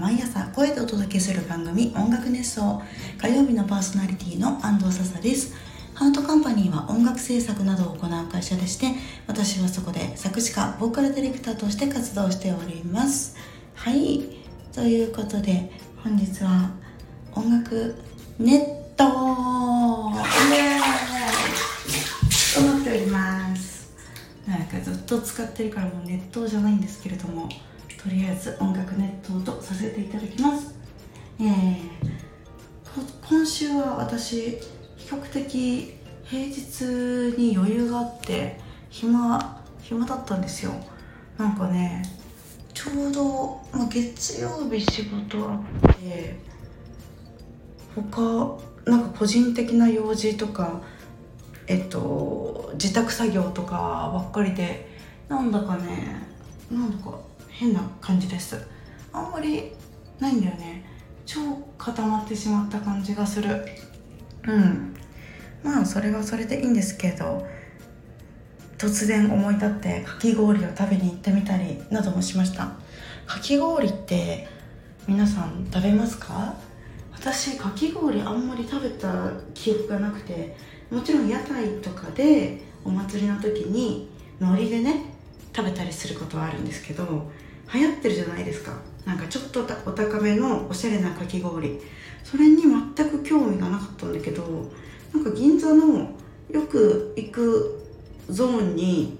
毎朝声でお届けする番組音楽熱奏。火曜日のパーソナリティの安藤笹です。ハートカンパニーは音楽制作などを行う会社でして私はそこで作詞家ボーカルディレクターとして活動しております。はい。ということで本日は音楽ネットとなっております。なんかずっと使ってるからもうネットじゃないんですけれども。とりあえず音楽ネットとさせていただきます。えー、今週は私比較的平日に余裕があって暇暇だったんですよ。なんかねちょうど、まあ、月曜日仕事あって他なんか個人的な用事とかえっと自宅作業とかばっかりでなんだかねなんだか変な感じです。あんまりないんだよね。超固まってしまった感じがする。うん。まあそれはそれでいいんですけど突然思い立ってかき氷を食べに行ってみたりなどもしました。かき氷って皆さん食べますか？私かき氷あんまり食べた記憶がなくてもちろん屋台とかでお祭りの時に海苔でね食べたりすることはあるんですけど流行ってるじゃないですか。なんかちょっとお高めのおしゃれなかき氷。それに全く興味がなかったんだけどなんか銀座のよく行くゾーンに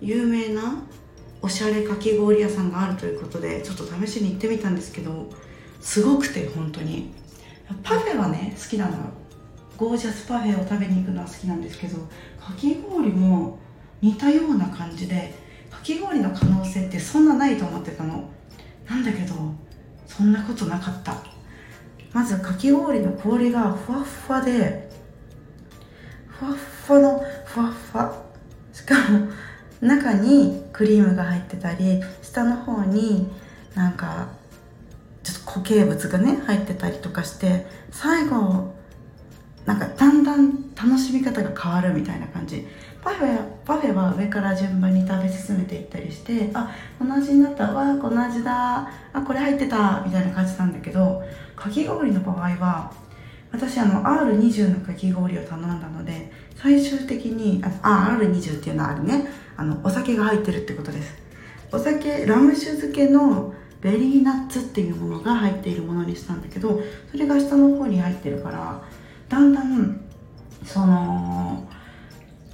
有名なおしゃれかき氷屋さんがあるということでちょっと試しに行ってみたんですけどすごくて本当に。パフェはね好きなのゴージャスパフェを食べに行くのは好きなんですけどかき氷も似たような感じでかき氷の可能性ってそんなないと思ってたの。なんだけどそんなことなかった。まずかき氷の氷がふわっふわでふわっふわのふわっふわ。しかも中にクリームが入ってたり下の方になんかちょっと固形物がね入ってたりとかして最後なんかだんだん楽しみ方が変わるみたいな感じ。パフェパフェは上から順番に食べ進めていったりしてあこの味になったわこの味だあこれ入ってたみたいな感じなんだけどかき氷の場合は私あの R20 のかき氷を頼んだので最終的にああ R20 っていうのはあるね。あのお酒が入ってるってことです。お酒ラム酒漬けのベリーナッツっていうものが入っているものにしたんだけどそれが下の方に入ってるからだんだんその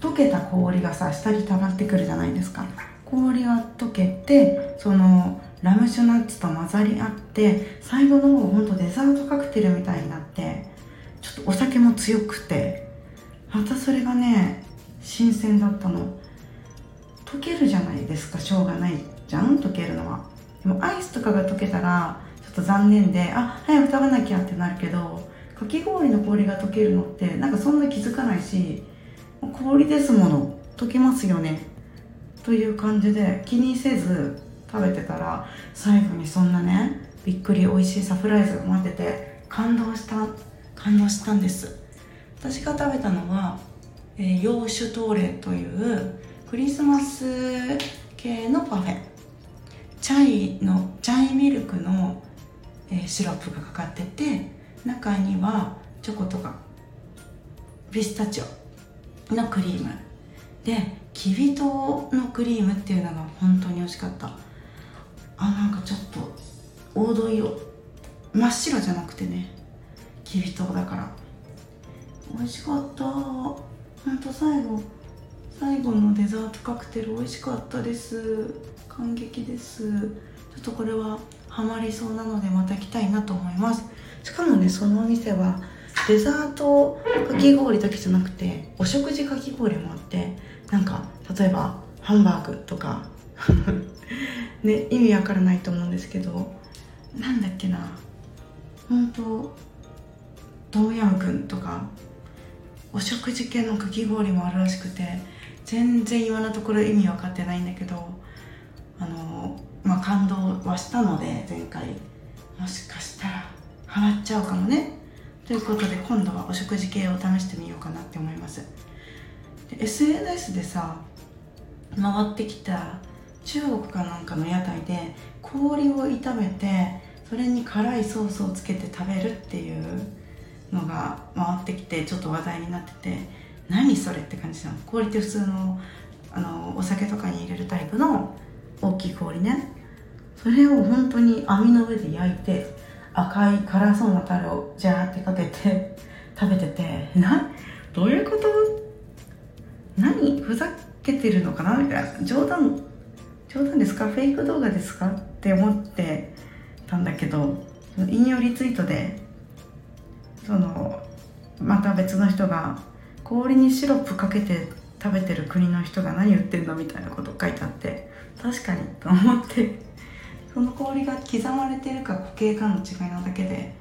溶けた氷がさ下に溜まってくるじゃないですか。氷が溶けてそのラム酒ナッツと混ざり合って最後の方ほんとデザートカクテルみたいになってちょっとお酒も強くて。またそれがね新鮮だったの。溶けるじゃないですかしょうがないじゃん？溶けるのは。でもアイスとかが溶けたらちょっと残念であ早く食べなきゃってなるけどかき氷の氷が溶けるのってなんかそんな気づかないし氷ですもの溶けますよね。という感じで気にせず食べてたら最後にそんなねびっくり美味しいサプライズが待ってて感動した感動したんです。私が食べたのは、えー、洋酒トーレというクリスマス系のパフェ。チャイのチャイミルクの、えー、シロップがかかってて中にはチョコとかピスタチオ。のクリーム。できび糖のクリームっていうのが本当に美味しかった。あなんかちょっと黄土色。真っ白じゃなくてね。きび糖だから。美味しかった。ほんと最後最後のデザートカクテル美味しかったです。感激です。ちょっとこれはハマりそうなのでまた来たいなと思います。しかもねそのお店はデザートかき氷だけじゃなくてお食事かき氷もあってなんか例えばハンバーグとか。ね意味わからないと思うんですけどなんだっけな。本当トムヤムクンとかお食事系のかき氷もあるらしくて全然今のところ意味分かってないんだけどあのまあ感動はしたので前回。もしかしたらハマっちゃうかもね。ということで今度はお食事系を試してみようかなって思います。で SNS でさ回ってきた中国かなんかの屋台で氷を炒めてそれに辛いソースをつけて食べるっていうのが回ってきてちょっと話題になってて何それって感じなの？氷って普通のあのお酒とかに入れるタイプの大きい氷ね。それを本当に網の上で焼いて赤い辛そうなタレをジャーってかけて食べててなどういうこと？何？ふざけてるのかな？みたいな。冗談冗談ですか？フェイク動画ですか？って思ってたんだけど引用リツイートでそのまた別の人が氷にシロップかけて食べてる国の人が何言ってんの？みたいなこと書いてあって確かにと思って。その氷が刻まれてるか固形かの違いなだけで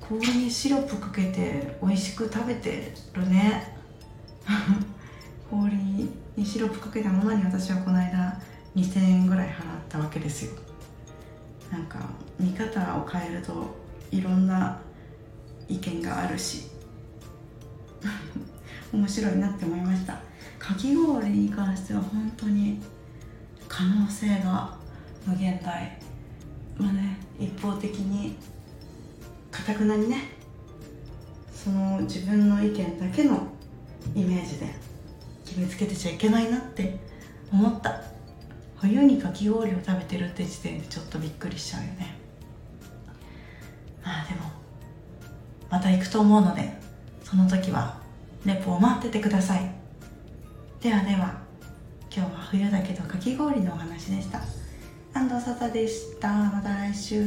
氷にシロップかけて美味しく食べてるね。氷にシロップかけたものに私はこの間2000円ぐらい払ったわけですよ。なんか見方を変えるといろんな意見があるし。面白いなって思いました。かき氷に関しては本当に可能性が無限大。まあね一方的にかたくなにね。その自分の意見だけのイメージで決めつけてちゃいけないなって思った。冬にかき氷を食べてるって時点でちょっとびっくりしちゃうよね。まあでもまた行くと思うのでその時はレポを待っててください。ではでは今日は冬だけどかき氷のお話でした。安藤ササでした。また来週。